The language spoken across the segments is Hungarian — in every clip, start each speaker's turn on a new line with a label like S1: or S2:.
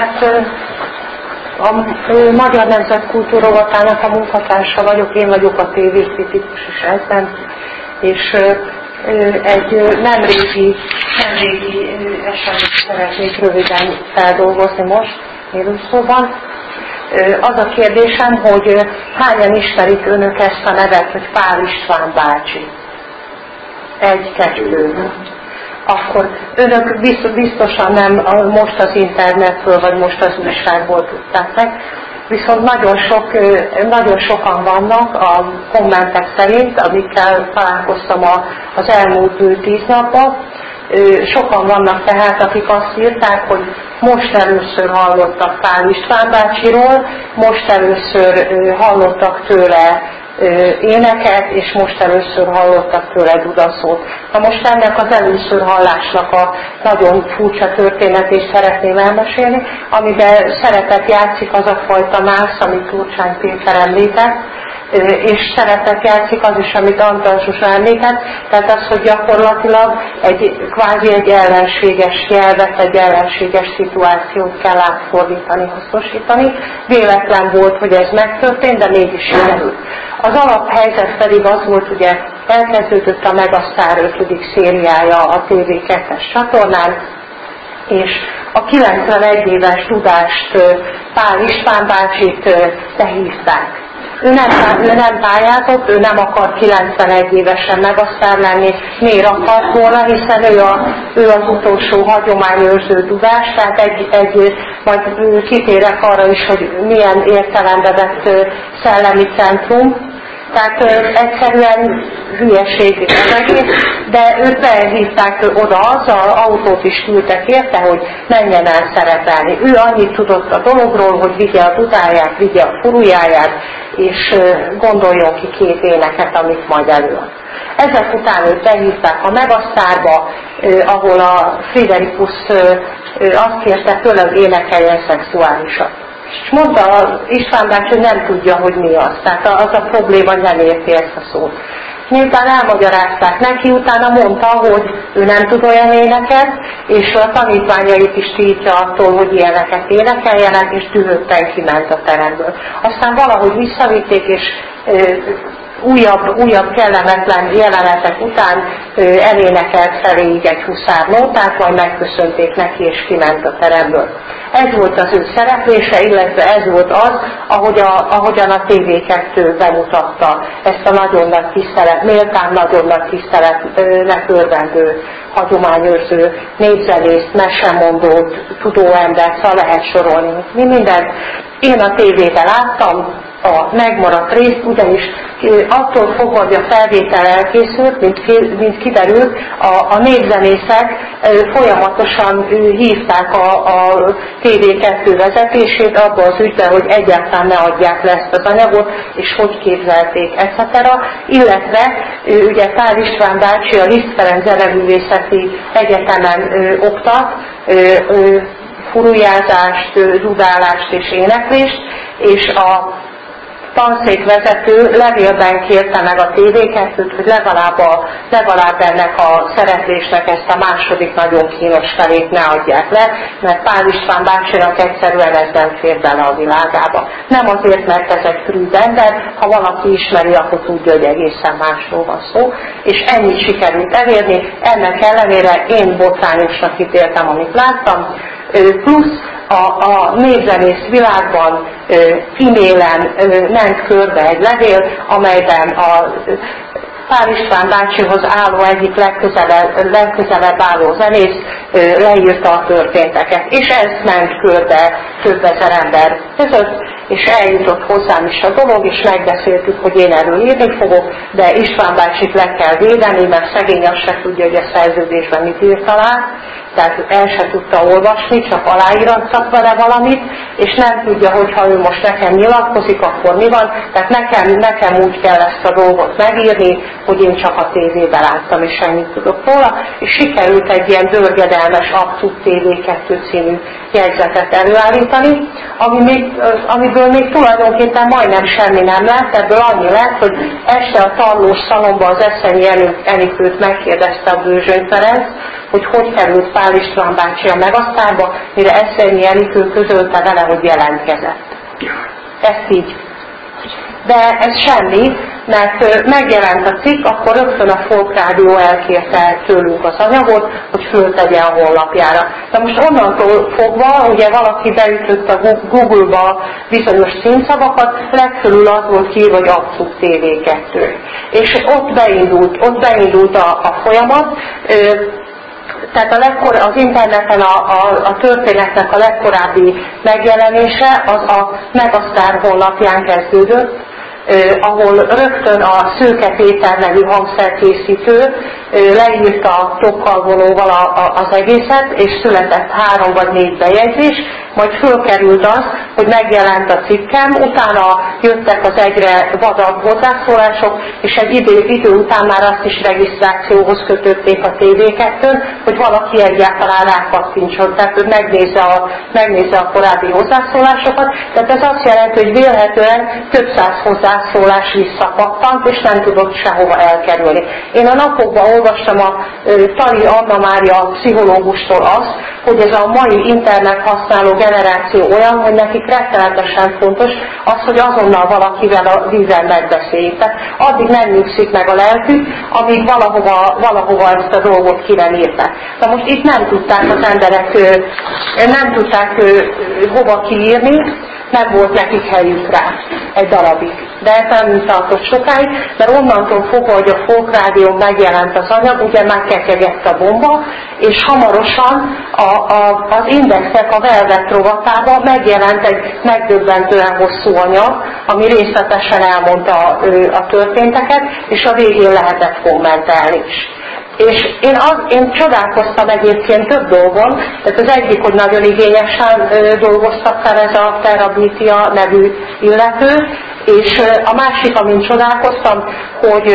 S1: Hát a Magyar Nemzet Kultúrovatának a munkatársa vagyok, én vagyok a tévékritikus is ebben, és egy nem régi, nem régi eseményt szeretnék röviden feldolgozni most élőszóban. Az a kérdésem, hogy hányan ismerik önök ezt a nevet, hogy Pál István bácsi? Egy, kettő. Akkor önök biztosan nem most az internetről, vagy most az újságból tudták meg, viszont nagyon, sok, nagyon sokan vannak a kommentek szerint, amikkel találkoztam az elmúlt tíz napban, sokan vannak tehát, akik azt írták, hogy most először hallottak Pál István bácsiról, most először hallottak tőle éneket, és most először hallottak tőle dudaszót. Na most ennek az először hallásnak a nagyon furcsa történetét szeretném elmesélni, amiben szerepet játszik az a fajta mász, amit Turcsány Péter említett, és szerepet játszik az is, amit Antal Zsuzsa említett, tehát az, hogy gyakorlatilag egy kvázi egy ellenséges jelvet, egy ellenséges szituációt kell átfordítani, hasznosítani. Véletlen volt, hogy ez megtörtént, de mégis sikerült. Az alaphelyzet pedig az volt, ugye elkezdődött a Megasztár 5. szériája a TV2-es csatornán, és a 91 éves tudást Pál István bácsit behívták ő nem, ő nem pályázott, ő nem akar 91 évesen megasztár lenni, miért akart volna, hiszen ő, a, ő az utolsó hagyományőrző tudás, tehát egy, egy, majd kitérek arra is, hogy milyen értelembe vett szellemi centrum, tehát egyszerűen hülyeség de őt behívták oda azzal, autót is küldtek érte, hogy menjen el szerepelni. Ő annyit tudott a dologról, hogy vigye a dudáját, vigye a furujáját, és gondoljon ki két éneket, amit majd előad. Ezek után őt behívták a Megasztárba, ahol a Friderikus azt kérte tőle, hogy énekeljen szexuálisat. És mondta István bácsi, hogy nem tudja, hogy mi az. Tehát az a probléma, nem érti ezt a szót. Miután elmagyarázták neki, utána mondta, hogy ő nem tud olyan éneket, és a tanítványait is tiltja attól, hogy ilyeneket énekeljenek, és dühötten kiment a teremből. Aztán valahogy visszavitték, és újabb, újabb kellemetlen jelenetek után elénekelt feléig egy huszár nótát, majd megköszönték neki, és kiment a teremből. Ez volt az ő szereplése, illetve ez volt az, ahogy a, ahogyan a TV2 bemutatta ezt a nagyon nagy tisztelet, méltán nagyon nagy tiszteletnek örvendő hagyományőrző népzenészt, mesemondót, tudóembert, szóval lehet sorolni. Mi mindent én a tévében láttam, a megmaradt részt, ugyanis attól fogva, hogy a felvétel elkészült, mint, mint kiderült, a, a népzenészek folyamatosan hívták a, a TV2 vezetését abba az ügybe, hogy egyáltalán ne adják le ezt az anyagot, és hogy képzelték, etc. Illetve ugye Pál István bácsi a Liszt Ferenc Egyetemen oktat, furujázást, dudálást és éneklést, és a tanszékvezető levélben kérte meg a tv hogy legalább, a, legalább ennek a szereplésnek ezt a második nagyon kínos felét ne adják le, mert Pál István bácsinak egyszerűen ez nem fér bele a világába. Nem azért, mert ez egy frűd ember, ha valaki ismeri, akkor tudja, hogy egészen másról van szó, és ennyit sikerült elérni, ennek ellenére én botrányosnak ítéltem, amit láttam, plusz a, a népzenész világban e-mailen ment körbe egy levél, amelyben a Pál István bácsihoz álló egyik legközelebb, legközelebb álló zenész leírta a történteket. És ez ment körbe több ezer ember között, és eljutott hozzám is a dolog, és megbeszéltük, hogy én erről írni fogok, de István bácsit le kell védeni, mert szegény azt se tudja, hogy a szerződésben mit írt alá, tehát el se tudta olvasni, csak aláírattak vele valamit, és nem tudja, hogy ha ő most nekem nyilatkozik, akkor mi van. Tehát nekem, nekem úgy kell ezt a dolgot megírni, hogy én csak a tévében láttam, és ennyit tudok róla, és sikerült egy ilyen dörgedelmes Abszut TV2 című jegyzetet előállítani, ami még, amiből még tulajdonképpen majdnem semmi nem lett, ebből annyi lett, hogy este a tarlós szalomba az Eszenyi Enikőt megkérdezte a Bőzsöny Ferenc, hogy hogy került Pál István bácsi a megasztárba, mire Eszernyi Enikő közölte vele, hogy jelentkezett. Ezt így de ez semmi, mert megjelent a cikk, akkor rögtön a Folk Rádió elkérte tőlünk az anyagot, hogy föltegye a honlapjára. Na most onnantól fogva, ugye valaki beütött a Google-ba bizonyos címszavakat, legfölül az volt ki, hogy abszolút TV2. És ott beindult, ott beindult a, a folyamat, tehát a legkor, az interneten a, a, a történetnek a legkorábbi megjelenése az a Megasztár honlapján kezdődött, eh, ahol rögtön a Szőke Péter nevű hangszerkészítő eh, leírta tokkal vonóval a, a, az egészet, és született három vagy négy bejegyzés, majd fölkerült az, hogy megjelent a cikkem, utána jöttek az egyre vadabb hozzászólások, és egy idő, idő után már azt is regisztrációhoz kötötték a TV2-n, hogy valaki egyáltalán rákattintson, tehát hogy megnézze a, megnézze a korábbi hozzászólásokat. Tehát ez azt jelenti, hogy vélhetően több száz hozzászólás visszapattant, és nem tudott sehova elkerülni. Én a napokban olvastam a Tali Anna Mária pszichológustól azt, hogy ez a mai internet használó generáció olyan, hogy nekik rettenetesen fontos az, hogy azonnal valakivel a vízzel megbeszéljék. Tehát addig nem nyugszik meg a lelkük, amíg valahova, valahova ezt a dolgot ki nem írták. Na most itt nem tudták az emberek, nem tudták hova kiírni, nem volt nekik helyük rá egy darabig. De nem tartott sokáig, mert onnantól fogva, hogy a Folk Rádió megjelent az anyag, ugye megkekegett a bomba, és hamarosan a, a, az indexek a Velvet rovatában megjelent egy megdöbbentően hosszú anyag, ami részletesen elmondta a, a történteket, és a végén lehetett kommentelni is. És én, az, én csodálkoztam egyébként több dolgon, tehát az egyik, hogy nagyon igényesen dolgoztak fel ez a Terabítia nevű illető, és a másik, amin csodálkoztam, hogy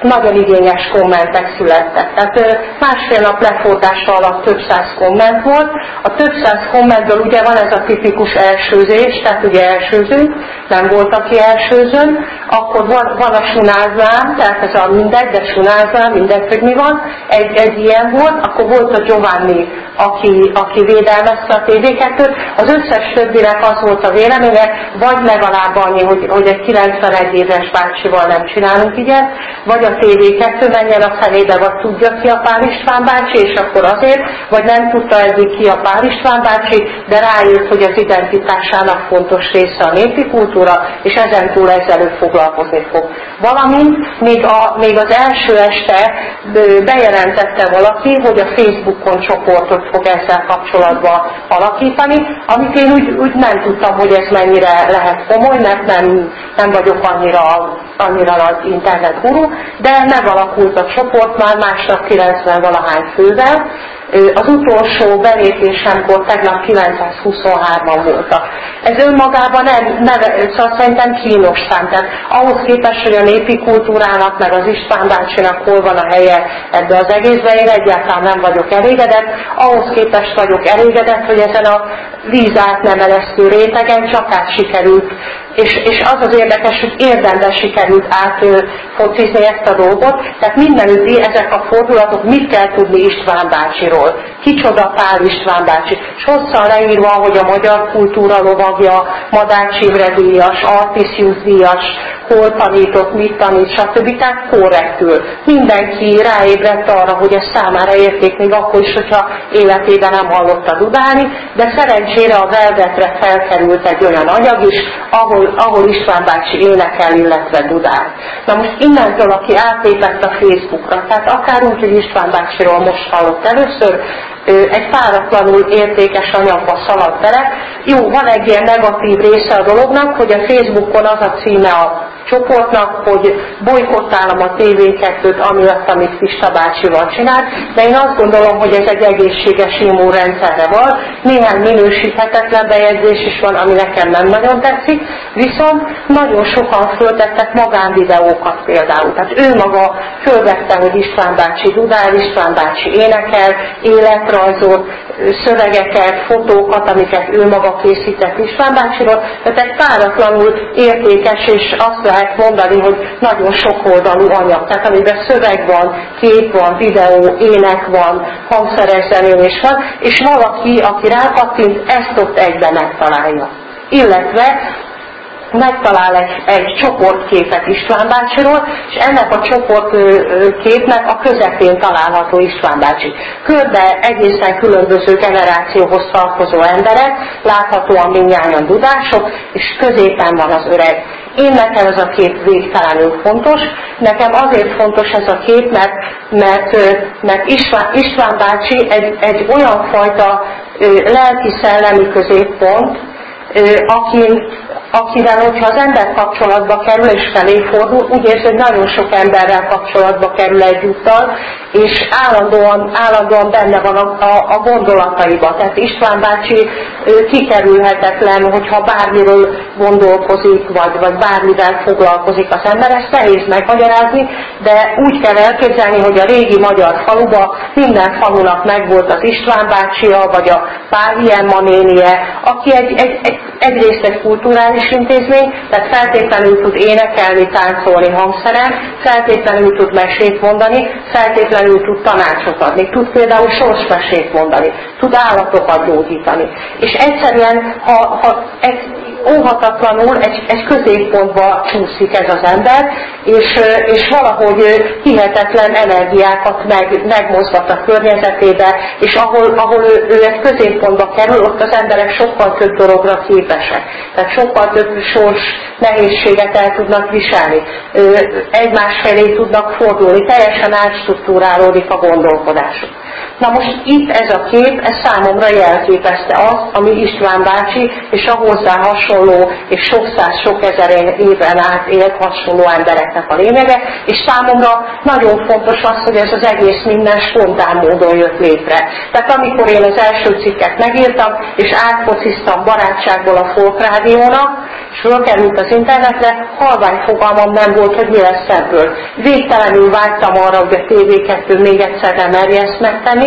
S1: nagyon igényes kommentek születtek. Tehát másfél nap lefordása alatt több száz komment volt. A több száz kommentből ugye van ez a tipikus elsőzés, tehát ugye elsőzünk, nem volt, aki elsőzön. Akkor van, van a sunázám, tehát ez a mindegy, de sunázám, mindegy, hogy mi van. Egy, egy ilyen volt, akkor volt a Giovanni, aki, aki védelmezte a tv Az összes többinek az volt a véleménye, vagy legalább annyi, hogy, hogy egy 91 éves bácsival nem csinálunk ilyet, vagy a TV2 menjen a felébe, vagy tudja ki a Pál István bácsi, és akkor azért, vagy nem tudta eddig ki a Pál István bácsi, de rájött, hogy az identitásának fontos része a népi kultúra, és ezentúl ezzel ő foglalkozni fog. Valamint még, a, még az első este bejelentette valaki, hogy a Facebookon csoportot fog ezzel kapcsolatban alakítani, amit én úgy, úgy nem tudtam, hogy ez mennyire lehet komoly, mert nem, nem vagyok annyira, annyira nagy internet guru, de megalakult a csoport már másnap 90 valahány fővel, az utolsó belépésemkor tegnap 923-an voltak. Ez önmagában nem, nem szóval szerintem kínos szám. Tehát ahhoz képest, hogy a népi kultúrának, meg az István bácsinak hol van a helye ebbe az egészbe, én egyáltalán nem vagyok elégedett. Ahhoz képest vagyok elégedett, hogy ezen a víz átnemelesztő rétegen csak át sikerült és, és az az érdekes, hogy érdemben sikerült átfocizni ezt a dolgot, tehát mindenütt ezek a fordulatok, mit kell tudni István bácsiról, kicsoda Pál István bácsi, és hosszan leírva, hogy a magyar kultúra lovagja, Madács Imre díjas, Artisius díjas, hol tanított, mit tanít, stb. Tehát korrektül. Mindenki ráébredt arra, hogy ez számára érték, még akkor is, hogyha életében nem hallotta dudálni, de szerencsére a Velvetre felkerült egy olyan anyag is, ahol, ahol István bácsi énekel, illetve dudál. Na most innentől, aki átlépett a Facebookra, tehát akár úgy, hogy István bácsiról most hallott először, egy páratlanul értékes anyagba szalad bele. Jó, van egy ilyen negatív része a dolognak, hogy a Facebookon az a címe a csoportnak, hogy bolykottálom a TV2-t amiatt, amit Pista bácsival csinál, de én azt gondolom, hogy ez egy egészséges immunrendszerre van. Néhány minősíthetetlen bejegyzés is van, ami nekem nem nagyon tetszik, viszont nagyon sokan föltettek magánvideókat például. Tehát ő maga fölvette, hogy István bácsi dudál, István bácsi énekel, életrajzot, szövegeket, fotókat, amiket ő maga készített István bácsiról, tehát egy páratlanul értékes és azt lehet mondani, hogy nagyon sok oldalú anyag, tehát amiben szöveg van, kép van, videó, ének van, hangszeres zenélés van, és valaki, aki rákattint, ezt ott egyben megtalálja. Illetve megtalál egy, egy csoportképet István bácsiról, és ennek a csoportképnek a közepén található István bácsi. Körbe egészen különböző generációhoz tartozó emberek, láthatóan mindnyájan dudások, és középen van az öreg. Én nekem ez a kép végtelenül fontos. Nekem azért fontos ez a kép, mert, mert, mert István, István bácsi egy, egy olyan fajta lelki-szellemi középpont, akin, akivel, hogyha az ember kapcsolatba kerül és felé fordul, úgy érzi, hogy nagyon sok emberrel kapcsolatba kerül egyúttal, és állandóan, állandóan benne van a, a, a gondolataiba. Tehát István bácsi kikerülhetetlen, hogyha bármiről gondolkozik, vagy, vagy bármivel foglalkozik az ember, ezt nehéz megmagyarázni, de úgy kell elképzelni, hogy a régi magyar faluba minden falunak megvolt az István bácsia, vagy a Pál manénie, aki egy, egy, egy, egyrészt egy kulturális intézmény, tehát feltétlenül tud énekelni, táncolni hangszeren, feltétlenül tud mesét mondani, feltétlenül tud tanácsot adni, tud például sorsmesét mondani, tud állatokat gyógyítani. És egyszerűen, ha, ha egy, óhatatlanul egy, egy középpontba csúszik ez az ember, és, és valahogy hihetetlen energiákat meg, megmozgat a környezetébe, és ahol, ahol ő, ő egy középpontba kerül, ott az emberek sokkal több dologra képesek. Tehát sokkal több sors nehézséget el tudnak viselni. Egymás felé tudnak fordulni, teljesen átstruktúrálódik a gondolkodásuk. Na most itt ez a kép, ez számomra jelképezte azt, ami István bácsi és a hozzá hasonló és sok száz, sok ezer éven át élt hasonló embereknek a lényege, és számomra nagyon fontos az, hogy ez az egész minden spontán módon jött létre. Tehát amikor én az első cikket megírtam, és átfociztam barátságból a Folk Rádiónak, és fölkerült az internetre, halvány fogalmam nem volt, hogy mi lesz ebből. Végtelenül vágytam arra, hogy a TV2 még egyszer nem merje ezt megtenni,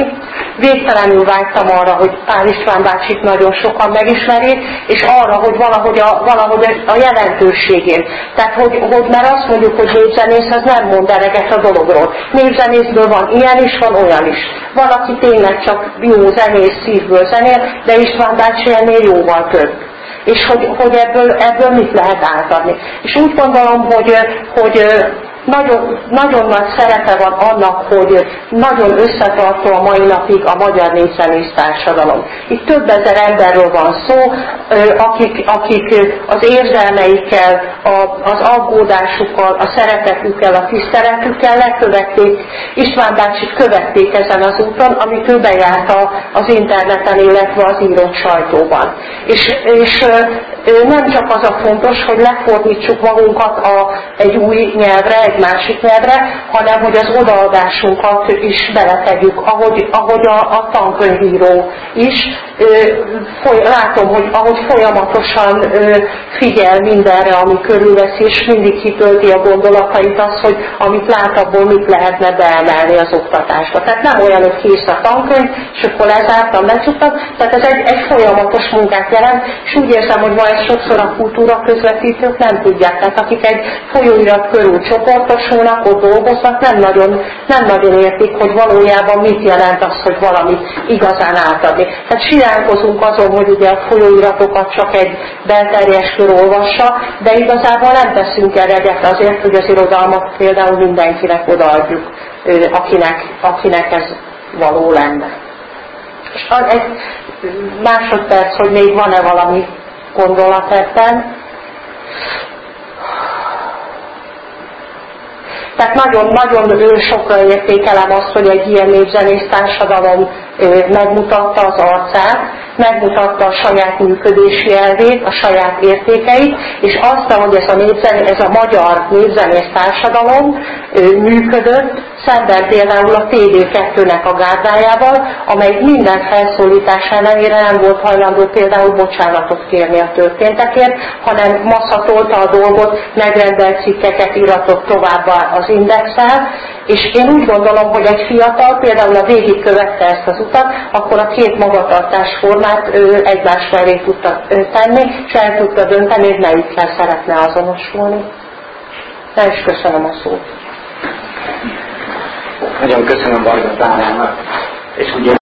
S1: végtelenül vágytam arra, hogy Pál István bácsit nagyon sokan megismerjék, és arra, hogy valahogy a, valahogy a jelentőségén. Tehát, hogy, hogy mert azt mondjuk, hogy népzenész, az nem mond eleget a dologról. Népzenészből van ilyen is, van olyan is. Valaki tényleg csak jó zenész szívből zenél, de István bácsi ennél jóval több és hogy, hogy ebből, ebből mit lehet átadni. És úgy gondolom, hogy, hogy nagyon, nagyon nagy szerepe van annak, hogy nagyon összetartó a mai napig a magyar népzenész társadalom. Itt több ezer emberről van szó, akik, akik az érzelmeikkel, az aggódásukkal, a szeretetükkel, a tiszteletükkel lekövették, István bácsit követték ezen az úton, amit ő bejárta az interneten, illetve az írott sajtóban. És, és nem csak az a fontos, hogy lefordítsuk magunkat a, egy új nyelvre, egy másik nyelvre, hanem hogy az odaadásunkat is beletegyük, ahogy, ahogy a, a tankönyvíró is. Foly, látom, hogy ahogy folyamatosan figyel mindenre, ami körülveszi, és mindig kitölti a gondolatait az, hogy amit lát, abból mit lehetne beemelni az oktatásba. Tehát nem olyan, hogy kész a tankönyv, és akkor lezártam, lecsuktam. Tehát ez egy, egy folyamatos munkát jelent, és úgy érzem, hogy ma ezt sokszor a kultúra közvetítők nem tudják. Tehát akik egy folyóirat körül csoportosulnak, ott dolgoznak, nem nagyon, nem nagyon értik, hogy valójában mit jelent az, hogy valamit igazán átadni. Tehát siránkozunk azon, hogy ugye a folyóiratokat csak egy belterjes kör olvassa, de igazából nem teszünk eleget azért, hogy az irodalmat például mindenkinek odaadjuk, akinek, akinek ez való lenne. És egy másodperc, hogy még van-e valami gondolat ebben. Tehát nagyon-nagyon sokra értékelem azt, hogy egy ilyen népzenész társadalom megmutatta az arcát, megmutatta a saját működési elvét, a saját értékeit, és azt, hogy ez a, népzen, ez a magyar népzenész társadalom működött, szemben például a TV2-nek a gárdájával, amely minden felszólítás ellenére nem volt hajlandó például bocsánatot kérni a történtekért, hanem masszatolta a dolgot, megrendelt cikkeket iratott tovább az indexel, és én úgy gondolom, hogy egy fiatal például a végig követte ezt az utat, akkor a két magatartás formát ő egymás felé tudta tenni, és el tudta dönteni, hogy melyikkel szeretne azonosulni. El is köszönöm a szót.
S2: Nagyon köszönöm Varga Tárának, és ugye